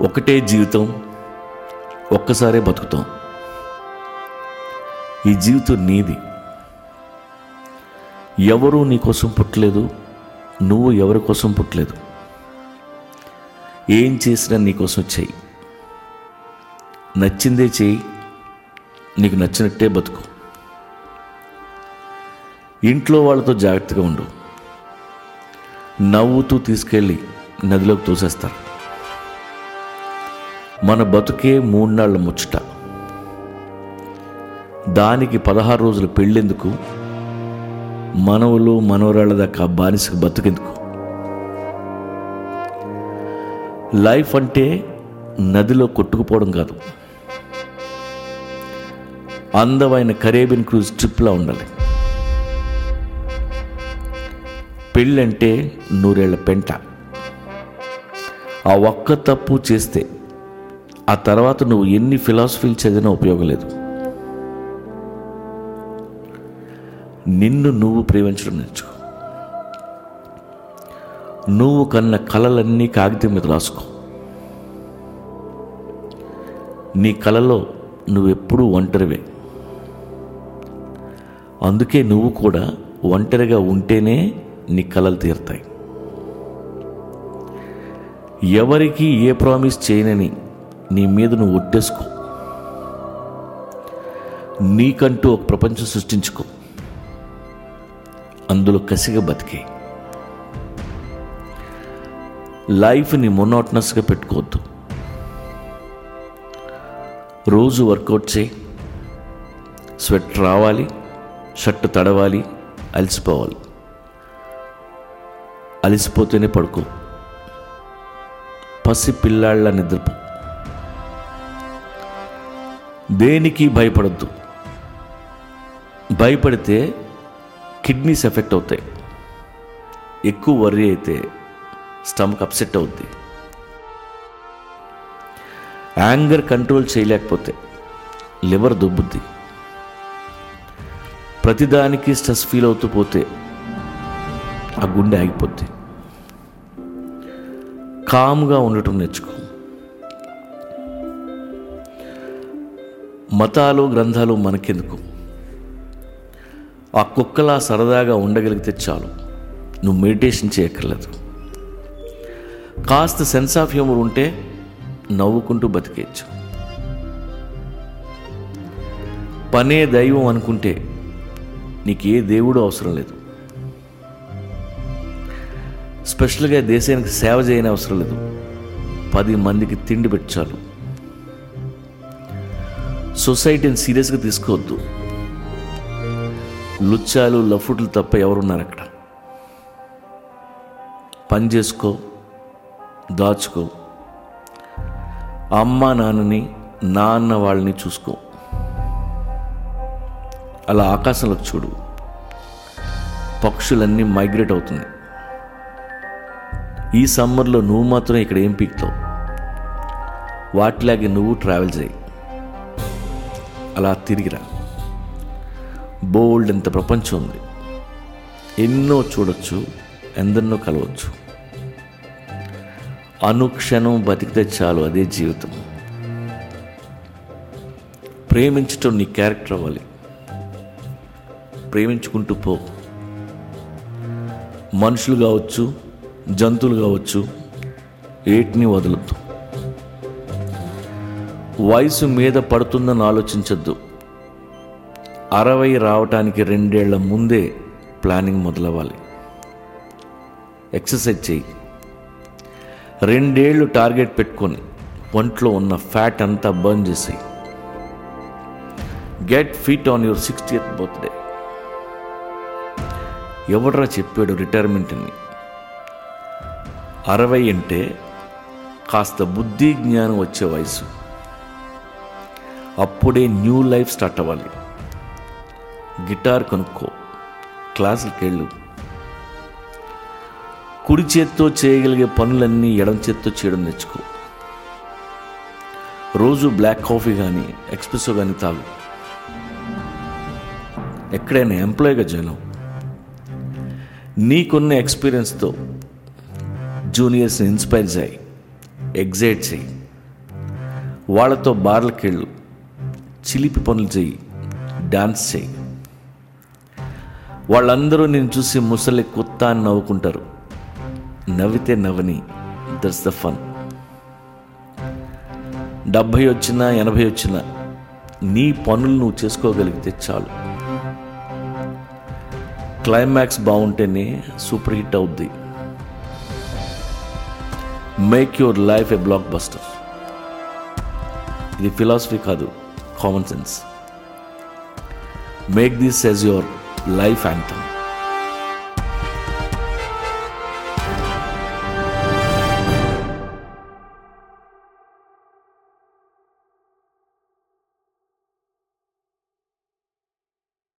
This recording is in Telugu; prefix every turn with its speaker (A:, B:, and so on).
A: ఒకటే జీవితం ఒక్కసారే బతుకుతాం. ఈ జీవితం నీది. ఎవరూ నీ కోసం పుట్టలేదు నువ్వు ఎవరి కోసం పుట్టలేదు. ఏం చేసినా నీకోసం చెయ్యి. నచ్చిందే చెయ్యి నీకు నచ్చినట్టే బతుకు. ఇంట్లో వాళ్ళతో జాగ్రత్తగా ఉండు. నవ్వుతూ తీసుకెళ్ళి నదిలోకి తోసేస్తారు. మన బతుకే మూడున్నాళ్ళ ముచ్చట. దానికి పదహారు రోజులు పెళ్ళెందుకు? మనవులు మనవరాళ్ళ దాకా బానిసకు బతుకెందుకు? లైఫ్ అంటే నదిలో కొట్టుకుపోవడం కాదు. అందమైన కరేబియన్ క్రూజ్ ట్రిప్లా ఉండాలి. పెళ్ళంటే నూరేళ్ళ పెంట. ఆ ఒక్క తప్పు చేస్తే ఆ తర్వాత నువ్వు ఎన్ని ఫిలాసఫీలు చదివినా ఉపయోగం లేదు. నిన్ను నువ్వు ప్రేమించడం నేర్చుకో. నువ్వు కన్న కళలన్నీ కాగితం మీద రాసుకో. నీ కళలో నువ్వెప్పుడూ ఒంటరివే. అందుకే నువ్వు కూడా ఒంటరిగా ఉంటేనే నీ కళలు తీరుతాయి. ఎవరికి ఏ ప్రామిస్ చేయనని నీ మీద నువ్వు ఒట్టేసుకో. నీకంటూ ఒక ప్రపంచం సృష్టించుకో. అందులో కసిగా బతికే. లైఫ్ని మొనోటనస్గా పెట్టుకోవద్దు. రోజు వర్కౌట్ చేయి. స్వెట్ రావాలి షర్ట్ తడవాలి అలసిపోవాలి. అలసిపోతేనే పడుకో. పసి పిల్లాళ్ళ నిద్రపో. దేనికి భయపడద్దు. భయపడితే కిడ్నీస్ ఎఫెక్ట్ అవుతాయి. ఎక్కువ వర్రీ అయితే స్టమక్ అప్సెట్ అవుద్ది. యాంగర్ కంట్రోల్ చేయలేకపోతే లివర్ దుబ్బుద్ది. ప్రతిదానికి స్ట్రెస్ ఫీల్ అవుతూ పోతే ఆ గుండె ఆగిపోద్ది. కామ్గా ఉండటం నేర్చుకో. మతాలు గ్రంథాలు మనకెందుకు? ఆ కుక్కలా సరదాగా ఉండగలిగితే చాలు. నువ్వు మెడిటేషన్ చేయక్కర్లేదు. కాస్త సెన్స్ ఆఫ్ హ్యూమర్ ఉంటే నవ్వుకుంటూ బతికేయచ్చు. పనే దైవం అనుకుంటే నీకు ఏ దేవుడు అవసరం లేదు. స్పెషల్గా దేశానికి సేవ చేయని అవసరం లేదు. పది మందికి తిండి పెట్టాలి సొసైటీని సీరియస్గా తీసుకోవద్దు. లుచ్చాలు లఫుట్లు తప్ప ఎవరున్నారు అక్కడ? పని చేసుకో దాచుకో. అమ్మ నాన్నని నాన్న వాళ్ళని చూసుకో. అలా ఆకాశంలోకి చూడు. పక్షులన్నీ మైగ్రేట్ అవుతున్నాయి. ఈ సమ్మర్లో నువ్వు మాత్రం ఇక్కడ ఏం పీక్తావు? వాటిలాగే నువ్వు ట్రావెల్ చేయి. అలా తిరిగిరా. బోల్డ్ ఎంత ప్రపంచం ఉంది. ఎన్నో చూడొచ్చు ఎందరినో కలవచ్చు. అనుక్షణం బతికితే చాలు అదే జీవితం. ప్రేమించటం నీ క్యారెక్టర్ అవ్వాలి. ప్రేమించుకుంటూ పో. మనుషులు కావచ్చు జంతువులు కావచ్చు ఏటిని వదలొద్దు. వయసు మీద పడుతుందని ఆలోచించద్దు. అరవై రావటానికి రెండేళ్ళ ముందే ప్లానింగ్ మొదలవ్వాలి. ఎక్సర్సైజ్ చేయి రెండేళ్ళు టార్గెట్ పెట్టుకొని ఒంట్లో ఉన్న ఫ్యాట్ అంతా బర్న్ చేసేయి. Get fit on your sixtieth birthday. ఎవడరా చెప్పాడు రిటైర్మెంట్ని? అరవై అంటే కాస్త బుద్ధి జ్ఞానం వచ్చే వయసు. అప్పుడే న్యూ లైఫ్ స్టార్ట్ అవ్వాలి. గిటార్ కొనుక్కో. క్లాసులకి వెళ్ళు కుడి చేత్తో చేయగలిగే పనులన్నీ ఎడం చేత్తో చేయడం నేర్చుకో. రోజు బ్లాక్ కాఫీ కానీ ఎక్స్ప్రెసో కానీ తాగు. ఎక్కడైనా ఎంప్లాయీగా జాయిన్ అవ్వు. నీకున్న ఎక్స్పీరియన్స్తో జూనియర్స్ని ఇన్స్పైర్ చేయి. ఎగ్జైట్ చేయి. వాళ్ళతో బార్లకెళ్ళు చిలిపి పనులు చెయ్యి. డాన్స్ చెయ్యి. వాళ్ళందరూ నేను చూసి ముసలి కొత్త అని నవ్వుకుంటారు. నవ్వితే నవ్వని దట్స్ ద ఫన్ డెబ్భై వచ్చినా ఎనభై వచ్చినా నీ పనులు నువ్వు చేసుకోగలిగితే చాలు. క్లైమాక్స్ బాగుంటేనే సూపర్ హిట్ అవుద్ది. Make your life a blockbuster ఇది ఫిలాసఫీ కాదు. common sense. Make this as your life anthem.